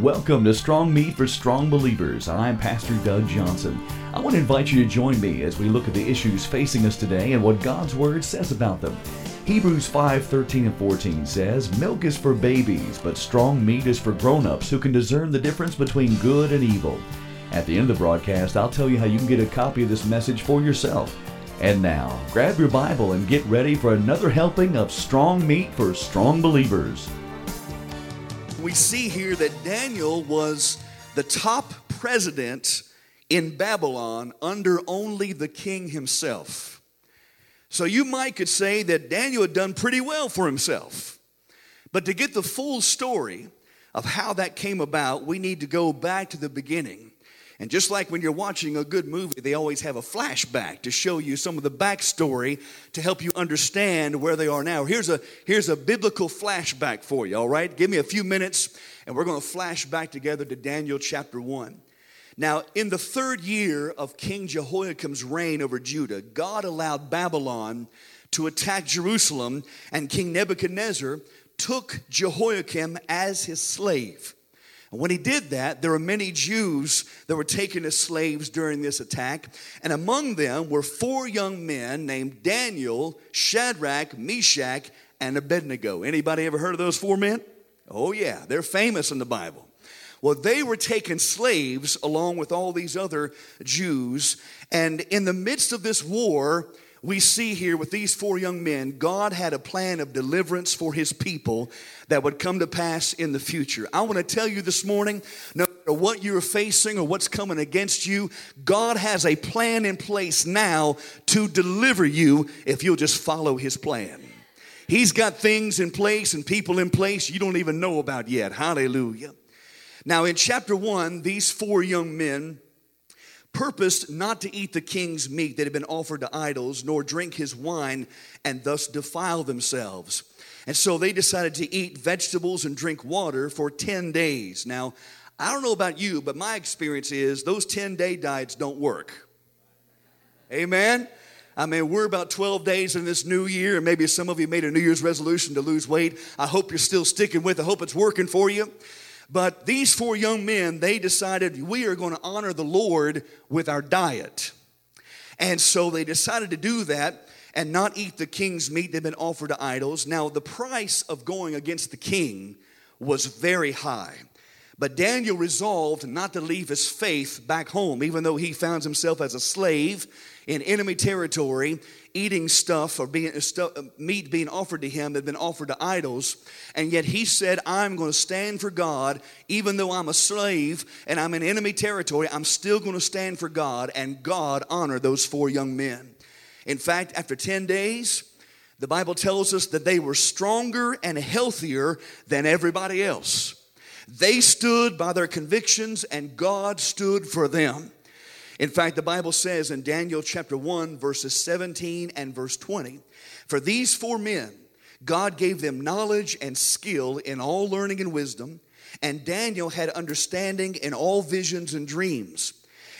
Welcome to Strong Meat for Strong Believers. I'm Pastor Doug Johnson. I want to invite you to join me as we look at the issues facing us today and what God's Word says about them. Hebrews 5 13 and 14 says, Milk is for babies, but strong meat is for grown ups who can discern the difference between good and evil. At the end of the broadcast, I'll tell you how you can get a copy of this message for yourself. And now, grab your Bible and get ready for another helping of strong meat for strong believers we see here that Daniel was the top president in Babylon under only the king himself. So you might could say that Daniel had done pretty well for himself. But to get the full story of how that came about, we need to go back to the beginning. And just like when you're watching a good movie, they always have a flashback to show you some of the backstory to help you understand where they are now. Here's a, here's a biblical flashback for you, all right? Give me a few minutes and we're going to flash back together to Daniel chapter 1. Now, in the third year of King Jehoiakim's reign over Judah, God allowed Babylon to attack Jerusalem, and King Nebuchadnezzar took Jehoiakim as his slave. And when he did that, there were many Jews that were taken as slaves during this attack. And among them were four young men named Daniel, Shadrach, Meshach, and Abednego. Anybody ever heard of those four men? Oh, yeah, they're famous in the Bible. Well, they were taken slaves along with all these other Jews. And in the midst of this war, we see here with these four young men, God had a plan of deliverance for his people that would come to pass in the future. I want to tell you this morning no matter what you're facing or what's coming against you, God has a plan in place now to deliver you if you'll just follow his plan. He's got things in place and people in place you don't even know about yet. Hallelujah. Now, in chapter one, these four young men purposed not to eat the king's meat that had been offered to idols, nor drink his wine, and thus defile themselves. And so they decided to eat vegetables and drink water for 10 days. Now, I don't know about you, but my experience is those 10 day diets don't work. Amen? I mean, we're about 12 days in this new year, and maybe some of you made a New Year's resolution to lose weight. I hope you're still sticking with it. I hope it's working for you. But these four young men, they decided we are going to honor the Lord with our diet. And so they decided to do that and not eat the king's meat that had been offered to idols. Now, the price of going against the king was very high. But Daniel resolved not to leave his faith back home, even though he found himself as a slave in enemy territory, eating stuff or being stuff, uh, meat being offered to him that had been offered to idols. And yet he said, I'm going to stand for God, even though I'm a slave and I'm in enemy territory, I'm still going to stand for God. And God honored those four young men. In fact, after 10 days, the Bible tells us that they were stronger and healthier than everybody else. They stood by their convictions and God stood for them. In fact, the Bible says in Daniel chapter 1, verses 17 and verse 20, for these four men, God gave them knowledge and skill in all learning and wisdom, and Daniel had understanding in all visions and dreams.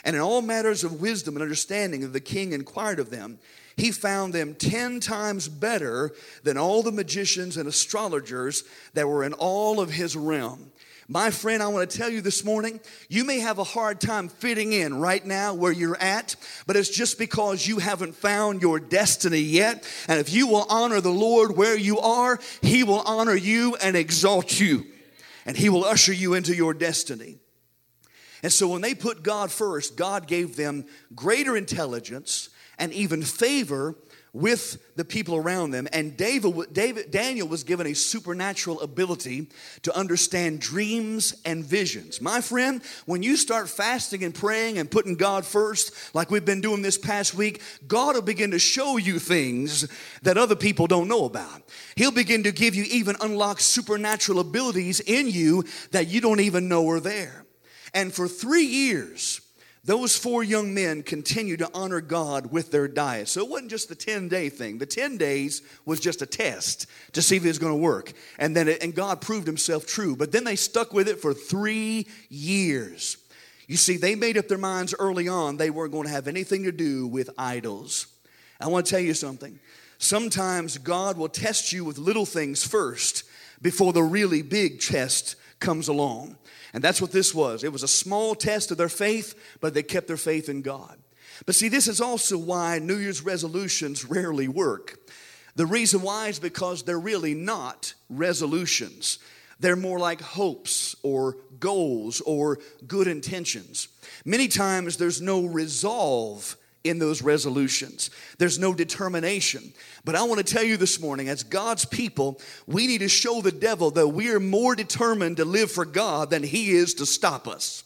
And in all matters of wisdom and understanding, the king inquired of them. He found them ten times better than all the magicians and astrologers that were in all of his realm. My friend, I want to tell you this morning, you may have a hard time fitting in right now where you're at, but it's just because you haven't found your destiny yet. And if you will honor the Lord where you are, He will honor you and exalt you, and He will usher you into your destiny. And so when they put God first, God gave them greater intelligence and even favor with the people around them. And David, David, Daniel was given a supernatural ability to understand dreams and visions. My friend, when you start fasting and praying and putting God first, like we've been doing this past week, God will begin to show you things that other people don't know about. He'll begin to give you even unlock supernatural abilities in you that you don't even know are there. And for three years, those four young men continued to honor God with their diet. So it wasn't just the 10 day thing. The 10 days was just a test to see if it was going to work. And then it, and God proved himself true. But then they stuck with it for three years. You see, they made up their minds early on they weren't going to have anything to do with idols. I want to tell you something. Sometimes God will test you with little things first before the really big test comes along. And that's what this was. It was a small test of their faith, but they kept their faith in God. But see, this is also why New Year's resolutions rarely work. The reason why is because they're really not resolutions. They're more like hopes or goals or good intentions. Many times there's no resolve in those resolutions. There's no determination. But I want to tell you this morning, as God's people, we need to show the devil that we are more determined to live for God than he is to stop us.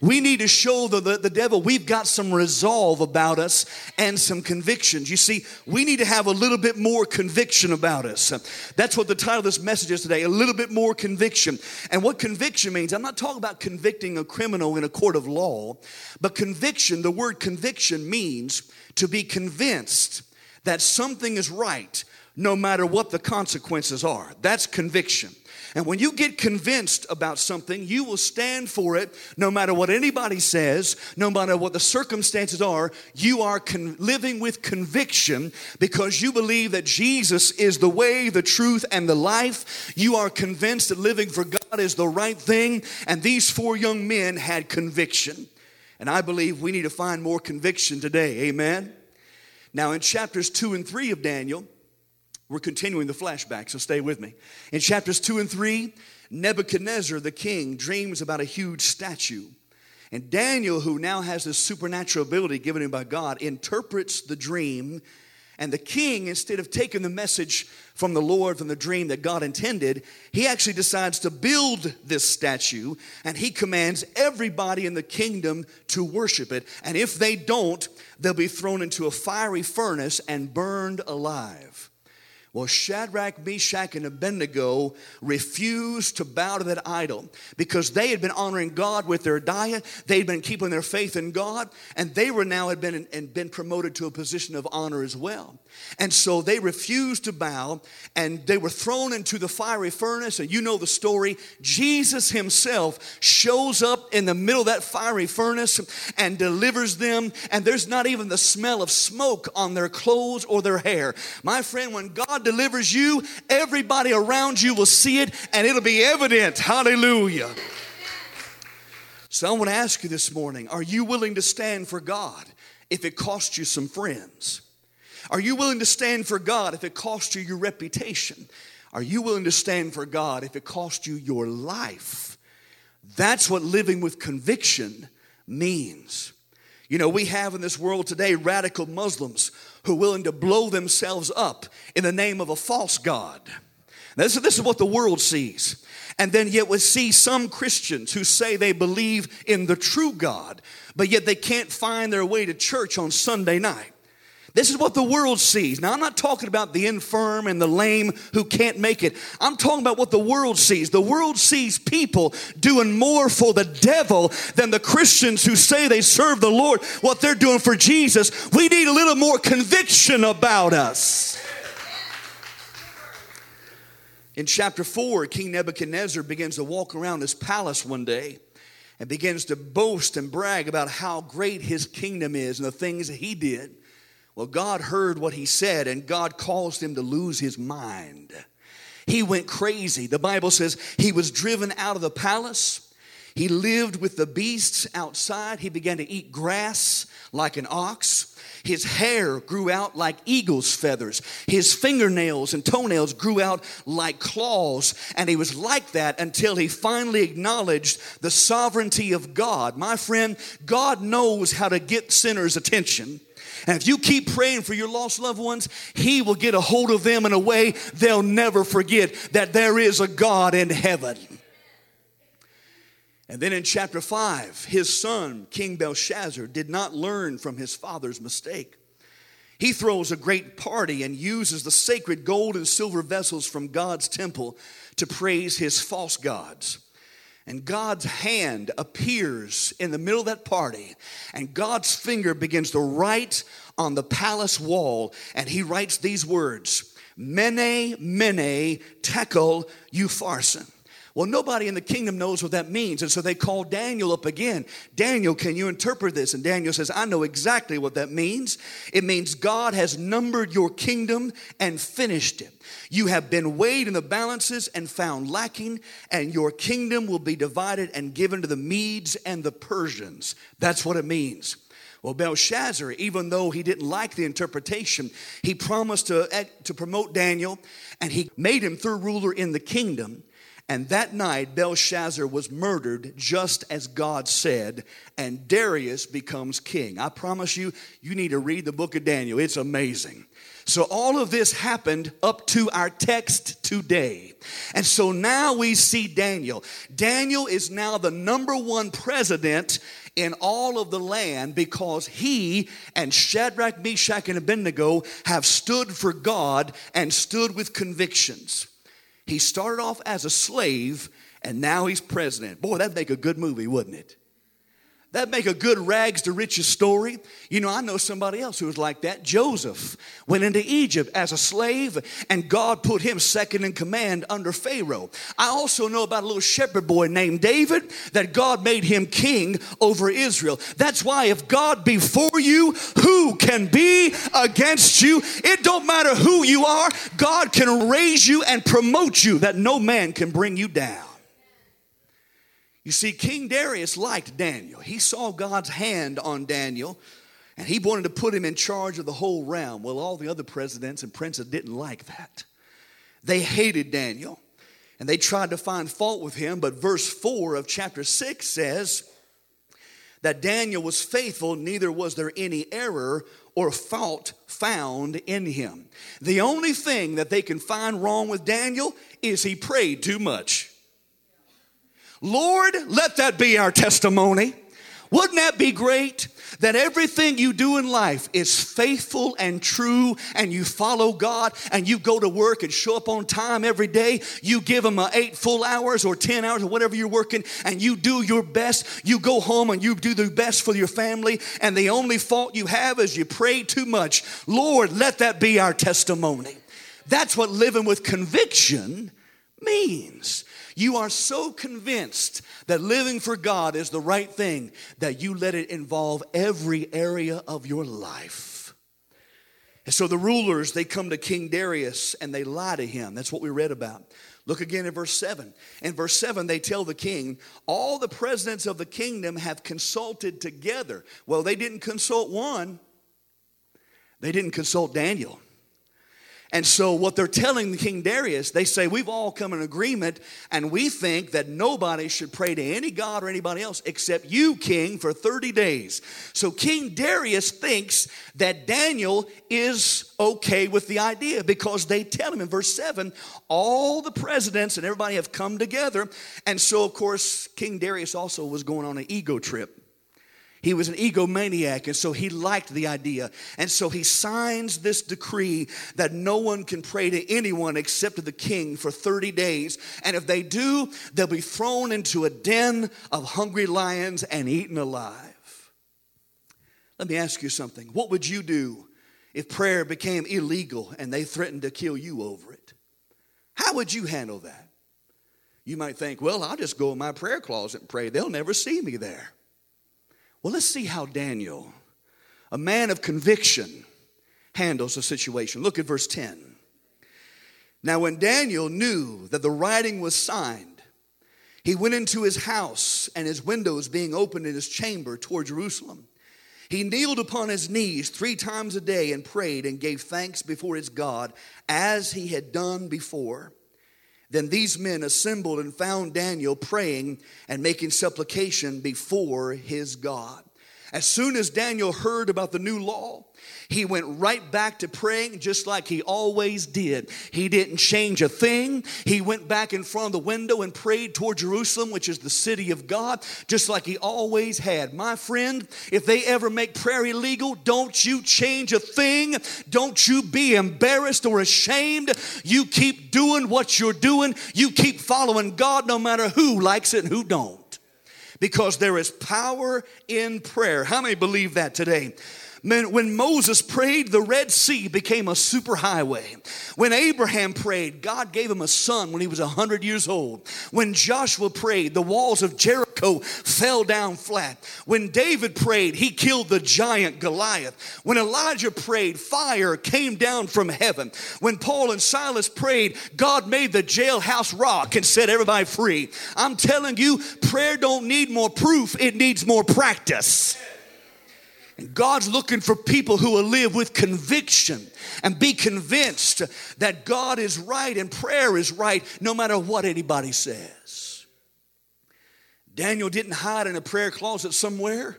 We need to show the, the, the, devil we've got some resolve about us and some convictions. You see, we need to have a little bit more conviction about us. That's what the title of this message is today a little bit more conviction. And what conviction means, I'm not talking about convicting a criminal in a court of law, but conviction, the word conviction means to be convinced that something is right no matter what the consequences are. That's conviction. And when you get convinced about something, you will stand for it no matter what anybody says, no matter what the circumstances are. You are con- living with conviction because you believe that Jesus is the way, the truth, and the life. You are convinced that living for God is the right thing. And these four young men had conviction. And I believe we need to find more conviction today. Amen. Now, in chapters 2 and 3 of Daniel, we're continuing the flashback, so stay with me. In chapters 2 and 3, Nebuchadnezzar, the king, dreams about a huge statue. And Daniel, who now has this supernatural ability given him by God, interprets the dream. And the king, instead of taking the message from the Lord, from the dream that God intended, he actually decides to build this statue and he commands everybody in the kingdom to worship it. And if they don't, they'll be thrown into a fiery furnace and burned alive. Well, Shadrach, Meshach, and Abednego refused to bow to that idol because they had been honoring God with their diet. They'd been keeping their faith in God, and they were now had been and been promoted to a position of honor as well. And so they refused to bow, and they were thrown into the fiery furnace. And you know the story. Jesus Himself shows up in the middle of that fiery furnace and delivers them, and there's not even the smell of smoke on their clothes or their hair. My friend, when God delivers you, everybody around you will see it and it'll be evident. Hallelujah. So I want to ask you this morning are you willing to stand for God if it costs you some friends? Are you willing to stand for God if it costs you your reputation? Are you willing to stand for God if it costs you your life? That's what living with conviction means. You know, we have in this world today radical Muslims who are willing to blow themselves up in the name of a false God. This, this is what the world sees. And then yet we see some Christians who say they believe in the true God, but yet they can't find their way to church on Sunday night. This is what the world sees. Now, I'm not talking about the infirm and the lame who can't make it. I'm talking about what the world sees. The world sees people doing more for the devil than the Christians who say they serve the Lord, what they're doing for Jesus. We need a little more conviction about us. In chapter 4, King Nebuchadnezzar begins to walk around his palace one day and begins to boast and brag about how great his kingdom is and the things that he did. Well, God heard what he said, and God caused him to lose his mind. He went crazy. The Bible says he was driven out of the palace. He lived with the beasts outside. He began to eat grass like an ox. His hair grew out like eagle's feathers. His fingernails and toenails grew out like claws. And he was like that until he finally acknowledged the sovereignty of God. My friend, God knows how to get sinners' attention. And if you keep praying for your lost loved ones, He will get a hold of them in a way they'll never forget that there is a God in heaven. And then in chapter 5, his son, King Belshazzar, did not learn from his father's mistake. He throws a great party and uses the sacred gold and silver vessels from God's temple to praise his false gods. And God's hand appears in the middle of that party, and God's finger begins to write on the palace wall, and he writes these words Mene, Mene, Tekel, Upharsin. Well, nobody in the kingdom knows what that means. And so they call Daniel up again. Daniel, can you interpret this? And Daniel says, I know exactly what that means. It means God has numbered your kingdom and finished it. You have been weighed in the balances and found lacking, and your kingdom will be divided and given to the Medes and the Persians. That's what it means. Well, Belshazzar, even though he didn't like the interpretation, he promised to, to promote Daniel and he made him third ruler in the kingdom. And that night, Belshazzar was murdered just as God said, and Darius becomes king. I promise you, you need to read the book of Daniel. It's amazing. So, all of this happened up to our text today. And so now we see Daniel. Daniel is now the number one president in all of the land because he and Shadrach, Meshach, and Abednego have stood for God and stood with convictions. He started off as a slave and now he's president. Boy, that'd make a good movie, wouldn't it? That'd make a good rags to riches story. You know, I know somebody else who was like that. Joseph went into Egypt as a slave, and God put him second in command under Pharaoh. I also know about a little shepherd boy named David that God made him king over Israel. That's why if God be for you, who can be against you? It don't matter who you are, God can raise you and promote you that no man can bring you down. You see, King Darius liked Daniel. He saw God's hand on Daniel and he wanted to put him in charge of the whole realm. Well, all the other presidents and princes didn't like that. They hated Daniel and they tried to find fault with him, but verse 4 of chapter 6 says that Daniel was faithful, neither was there any error or fault found in him. The only thing that they can find wrong with Daniel is he prayed too much. Lord, let that be our testimony. Wouldn't that be great? That everything you do in life is faithful and true, and you follow God, and you go to work and show up on time every day. You give them eight full hours or 10 hours or whatever you're working, and you do your best. You go home and you do the best for your family, and the only fault you have is you pray too much. Lord, let that be our testimony. That's what living with conviction means. You are so convinced that living for God is the right thing that you let it involve every area of your life. And so the rulers, they come to King Darius and they lie to him. That's what we read about. Look again at verse 7. In verse 7, they tell the king, All the presidents of the kingdom have consulted together. Well, they didn't consult one, they didn't consult Daniel. And so, what they're telling King Darius, they say, We've all come in agreement, and we think that nobody should pray to any God or anybody else except you, King, for 30 days. So, King Darius thinks that Daniel is okay with the idea because they tell him in verse 7 all the presidents and everybody have come together. And so, of course, King Darius also was going on an ego trip. He was an egomaniac, and so he liked the idea. And so he signs this decree that no one can pray to anyone except to the king for 30 days. And if they do, they'll be thrown into a den of hungry lions and eaten alive. Let me ask you something. What would you do if prayer became illegal and they threatened to kill you over it? How would you handle that? You might think, well, I'll just go in my prayer closet and pray. They'll never see me there. Well, let's see how Daniel, a man of conviction, handles the situation. Look at verse 10. Now, when Daniel knew that the writing was signed, he went into his house and his windows being opened in his chamber toward Jerusalem. He kneeled upon his knees three times a day and prayed and gave thanks before his God as he had done before. Then these men assembled and found Daniel praying and making supplication before his God. As soon as Daniel heard about the new law, he went right back to praying just like he always did. He didn't change a thing. He went back in front of the window and prayed toward Jerusalem, which is the city of God, just like he always had. My friend, if they ever make prayer illegal, don't you change a thing. Don't you be embarrassed or ashamed. You keep doing what you're doing. You keep following God no matter who likes it and who don't because there is power in prayer. How many believe that today? When Moses prayed, the Red Sea became a superhighway. When Abraham prayed, God gave him a son when he was 100 years old. When Joshua prayed, the walls of Jericho fell down flat. When David prayed, he killed the giant Goliath. When Elijah prayed, fire came down from heaven. When Paul and Silas prayed, God made the jailhouse rock and set everybody free. I'm telling you, prayer don't need more proof, it needs more practice. And God's looking for people who will live with conviction and be convinced that God is right and prayer is right no matter what anybody says. Daniel didn't hide in a prayer closet somewhere.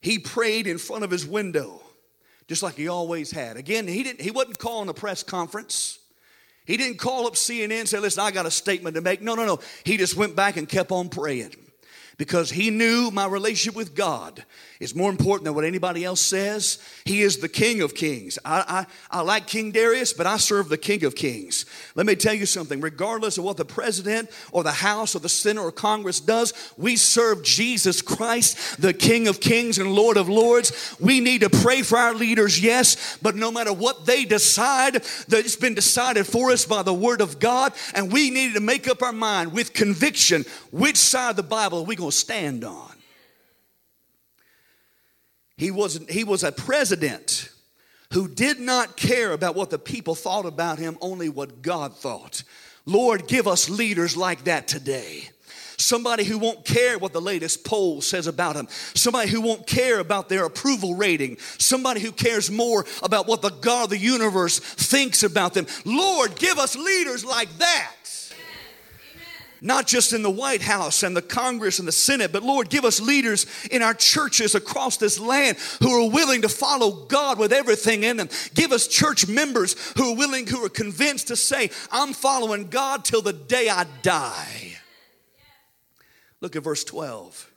He prayed in front of his window, just like he always had. Again, he, didn't, he wasn't calling a press conference. He didn't call up CNN and say, Listen, I got a statement to make. No, no, no. He just went back and kept on praying because he knew my relationship with God is more important than what anybody else says. He is the King of Kings. I, I, I like King Darius, but I serve the King of Kings. Let me tell you something regardless of what the president or the House or the Senate or Congress does, we serve Jesus Christ, the King of Kings and Lord of Lords. We need to pray for our leaders, yes, but no matter what they decide, it's been decided for us by the Word of God, and we need to make up our mind with conviction which side of the Bible are we going stand on. He was, he was a president who did not care about what the people thought about him, only what God thought. Lord, give us leaders like that today. Somebody who won't care what the latest poll says about them. Somebody who won't care about their approval rating. Somebody who cares more about what the God of the universe thinks about them. Lord, give us leaders like that not just in the White House and the Congress and the Senate, but Lord, give us leaders in our churches across this land who are willing to follow God with everything in them. Give us church members who are willing, who are convinced to say, I'm following God till the day I die. Look at verse 12.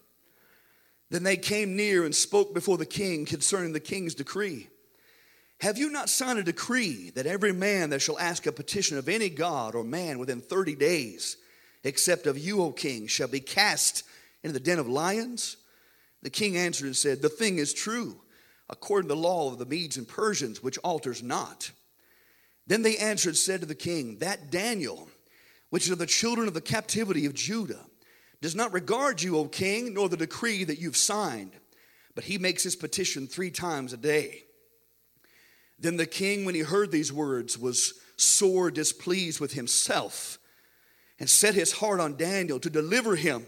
Then they came near and spoke before the king concerning the king's decree. Have you not signed a decree that every man that shall ask a petition of any god or man within 30 days, except of you, O king, shall be cast into the den of lions? The king answered and said, The thing is true, according to the law of the Medes and Persians, which alters not. Then they answered and said to the king, That Daniel, which is of the children of the captivity of Judah, does not regard you, O king, nor the decree that you've signed, but he makes his petition three times a day. Then the king, when he heard these words, was sore displeased with himself and set his heart on Daniel to deliver him.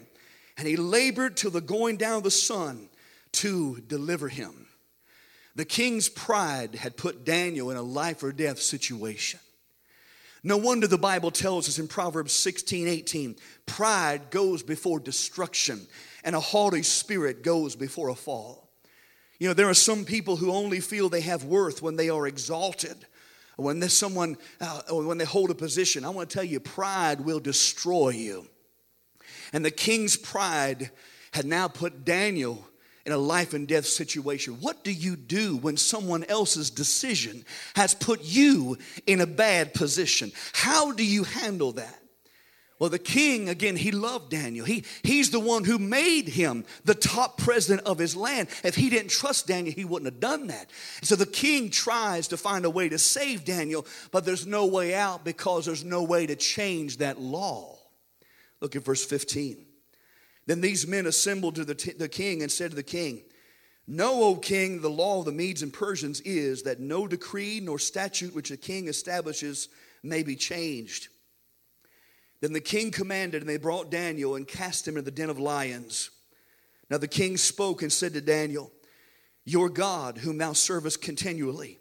And he labored till the going down of the sun to deliver him. The king's pride had put Daniel in a life or death situation. No wonder the Bible tells us in Proverbs 16 18, pride goes before destruction, and a haughty spirit goes before a fall. You know, there are some people who only feel they have worth when they are exalted when there's someone, uh, when they hold a position, I want to tell you, pride will destroy you. And the king's pride had now put Daniel in a life and death situation. What do you do when someone else's decision has put you in a bad position? How do you handle that? Well, the king, again, he loved Daniel. He, he's the one who made him the top president of his land. If he didn't trust Daniel, he wouldn't have done that. So the king tries to find a way to save Daniel, but there's no way out because there's no way to change that law. Look at verse 15. Then these men assembled to the, t- the king and said to the king, Know, O king, the law of the Medes and Persians is that no decree nor statute which the king establishes may be changed then the king commanded, and they brought Daniel and cast him into the den of lions. Now the king spoke and said to Daniel, Your God, whom thou servest continually,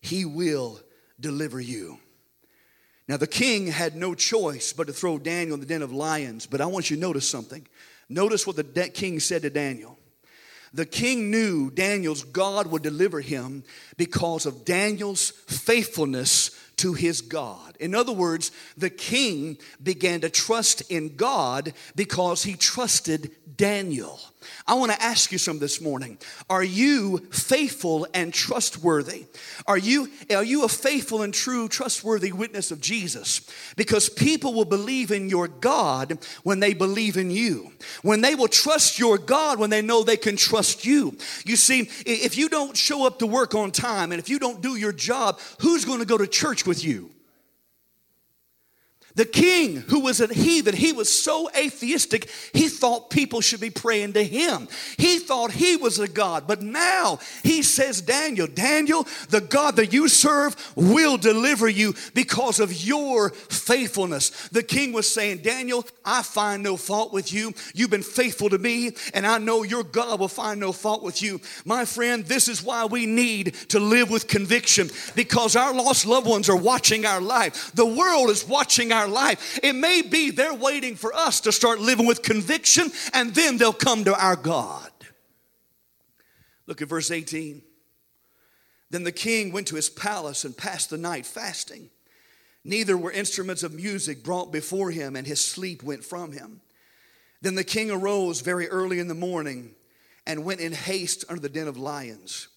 he will deliver you. Now the king had no choice but to throw Daniel in the den of lions. But I want you to notice something. Notice what the king said to Daniel. The king knew Daniel's God would deliver him because of Daniel's faithfulness to his God. In other words, the king began to trust in God because he trusted Daniel. I want to ask you some this morning. Are you faithful and trustworthy? Are you, are you a faithful and true, trustworthy witness of Jesus? Because people will believe in your God when they believe in you. When they will trust your God when they know they can trust you. You see, if you don't show up to work on time and if you don't do your job, who's going to go to church with you? The king, who was a heathen, he was so atheistic, he thought people should be praying to him. He thought he was a God. But now he says, Daniel, Daniel, the God that you serve will deliver you because of your faithfulness. The king was saying, Daniel, I find no fault with you. You've been faithful to me, and I know your God will find no fault with you. My friend, this is why we need to live with conviction because our lost loved ones are watching our life. The world is watching our life. It may be they're waiting for us to start living with conviction, and then they'll come to our God. Look at verse 18. Then the king went to his palace and passed the night fasting. Neither were instruments of music brought before him, and his sleep went from him. Then the king arose very early in the morning and went in haste under the den of lions.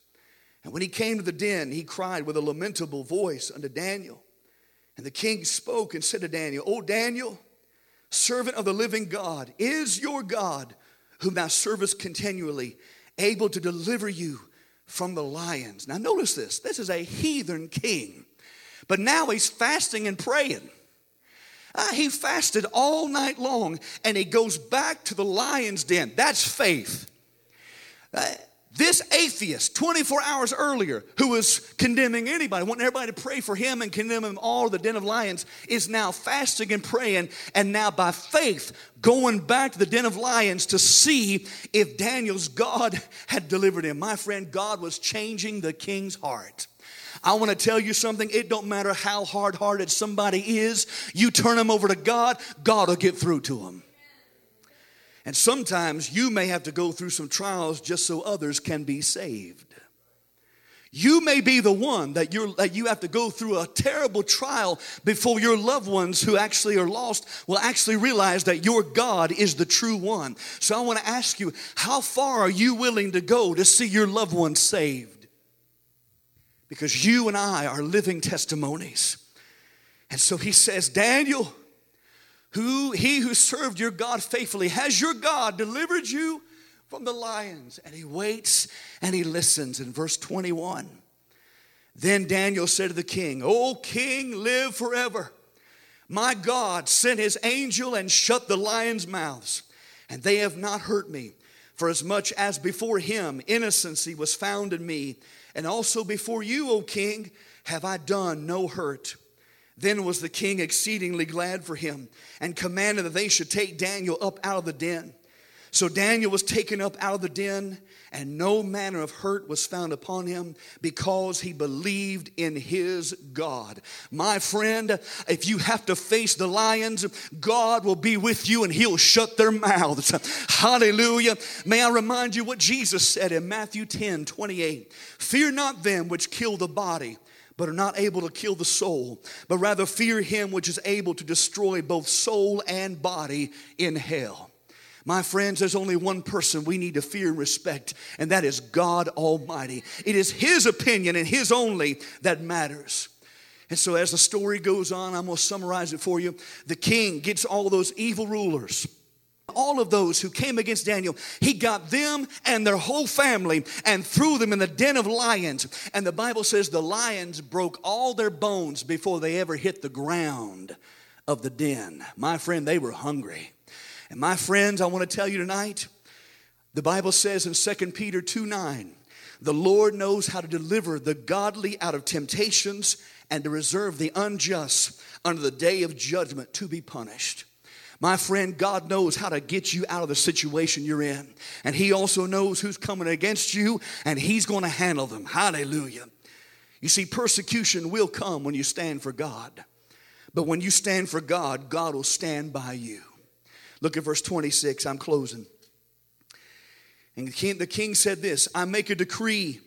And when he came to the den, he cried with a lamentable voice unto Daniel. And the king spoke and said to Daniel, O Daniel, servant of the living God, is your God, whom thou servest continually, able to deliver you from the lions? Now, notice this this is a heathen king, but now he's fasting and praying. Uh, he fasted all night long and he goes back to the lion's den. That's faith. Uh, this atheist, 24 hours earlier, who was condemning anybody, wanting everybody to pray for him and condemn him all the den of lions, is now fasting and praying, and now by faith going back to the den of lions to see if Daniel's God had delivered him. My friend, God was changing the king's heart. I want to tell you something. It don't matter how hard hearted somebody is, you turn them over to God, God will get through to them. And sometimes you may have to go through some trials just so others can be saved. You may be the one that, you're, that you have to go through a terrible trial before your loved ones who actually are lost will actually realize that your God is the true one. So I want to ask you, how far are you willing to go to see your loved ones saved? Because you and I are living testimonies. And so he says, Daniel, who he who served your God faithfully has your God delivered you from the lions and he waits and he listens. In verse 21 then Daniel said to the king O king live forever. My God sent his angel and shut the lions mouths and they have not hurt me. For as much as before him innocency was found in me and also before you O king have I done no hurt then was the king exceedingly glad for him and commanded that they should take Daniel up out of the den. So Daniel was taken up out of the den, and no manner of hurt was found upon him because he believed in his God. My friend, if you have to face the lions, God will be with you and he'll shut their mouths. Hallelujah. May I remind you what Jesus said in Matthew 10 28 Fear not them which kill the body but are not able to kill the soul, but rather fear him which is able to destroy both soul and body in hell. My friends, there's only one person we need to fear and respect, and that is God Almighty. It is His opinion and His only that matters. And so, as the story goes on, I'm going to summarize it for you. The king gets all those evil rulers all of those who came against Daniel, he got them and their whole family and threw them in the den of lions. And the Bible says the lions broke all their bones before they ever hit the ground of the den. My friend, they were hungry. And my friends, I want to tell you tonight, the Bible says in 2 Peter 2 9, the Lord knows how to deliver the godly out of temptations and to reserve the unjust under the day of judgment to be punished. My friend, God knows how to get you out of the situation you're in. And He also knows who's coming against you, and He's going to handle them. Hallelujah. You see, persecution will come when you stand for God. But when you stand for God, God will stand by you. Look at verse 26. I'm closing. And the king, the king said this I make a decree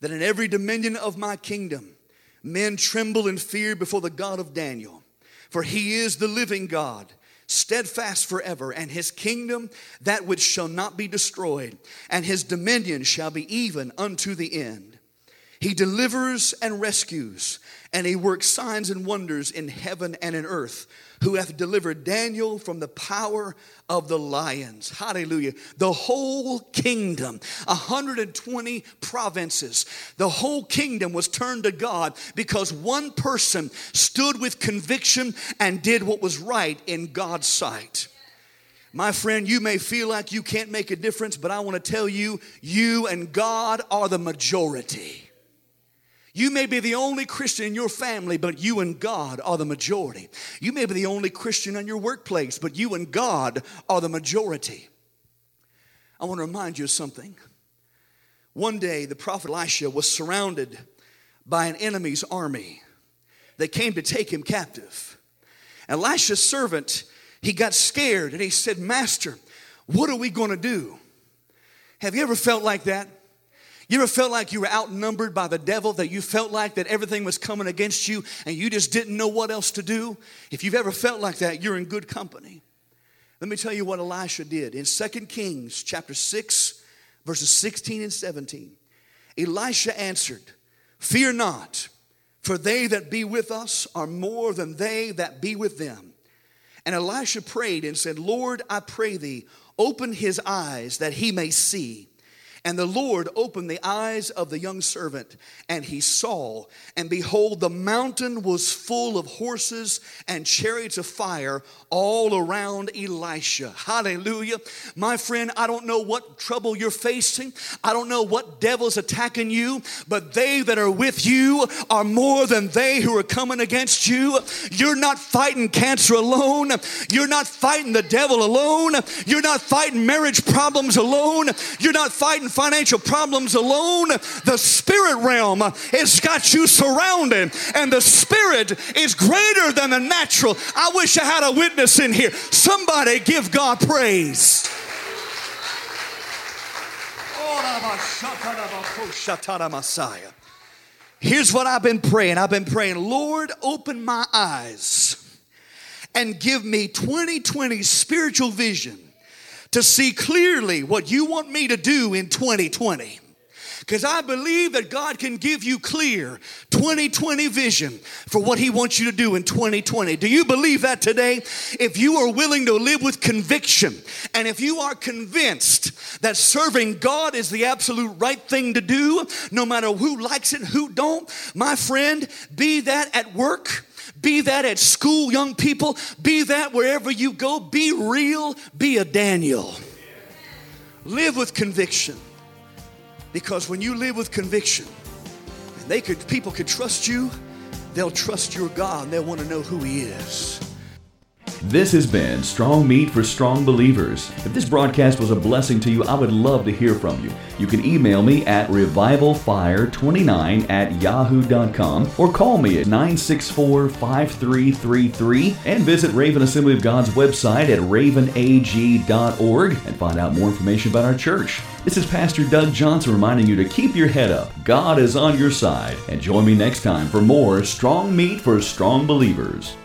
that in every dominion of my kingdom, Men tremble and fear before the God of Daniel, for he is the living God, steadfast forever, and his kingdom that which shall not be destroyed, and his dominion shall be even unto the end. He delivers and rescues, and he works signs and wonders in heaven and in earth who hath delivered Daniel from the power of the lions. Hallelujah. The whole kingdom, 120 provinces, the whole kingdom was turned to God because one person stood with conviction and did what was right in God's sight. My friend, you may feel like you can't make a difference, but I want to tell you, you and God are the majority. You may be the only Christian in your family, but you and God are the majority. You may be the only Christian in your workplace, but you and God are the majority. I want to remind you of something. One day, the prophet Elisha was surrounded by an enemy's army. They came to take him captive. Elisha's servant, he got scared and he said, Master, what are we going to do? Have you ever felt like that? You ever felt like you were outnumbered by the devil, that you felt like that everything was coming against you and you just didn't know what else to do? If you've ever felt like that, you're in good company. Let me tell you what Elisha did. In 2 Kings chapter 6, verses 16 and 17, Elisha answered, Fear not, for they that be with us are more than they that be with them. And Elisha prayed and said, Lord, I pray thee, open his eyes that he may see. And the Lord opened the eyes of the young servant, and he saw, and behold, the mountain was full of horses and chariots of fire all around Elisha. Hallelujah. My friend, I don't know what trouble you're facing, I don't know what devil's attacking you, but they that are with you are more than they who are coming against you. You're not fighting cancer alone, you're not fighting the devil alone, you're not fighting marriage problems alone, you're not fighting financial problems alone. The spirit realm has got you surrounded, and the spirit is greater than the natural. I wish I had a witness in here. Somebody give God praise. Here's what I've been praying. I've been praying, Lord, open my eyes and give me 2020 spiritual vision to see clearly what you want me to do in 2020. Because I believe that God can give you clear 2020 vision for what He wants you to do in 2020. Do you believe that today? If you are willing to live with conviction, and if you are convinced that serving God is the absolute right thing to do, no matter who likes it, who don't, my friend, be that at work, be that at school, young people. Be that wherever you go. Be real. Be a Daniel. Live with conviction. Because when you live with conviction, and they could people could trust you, they'll trust your God and they'll want to know who He is. This has been Strong Meat for Strong Believers. If this broadcast was a blessing to you, I would love to hear from you. You can email me at revivalfire29 at yahoo.com or call me at 964 5333 and visit Raven Assembly of God's website at ravenag.org and find out more information about our church. This is Pastor Doug Johnson reminding you to keep your head up. God is on your side. And join me next time for more Strong Meat for Strong Believers.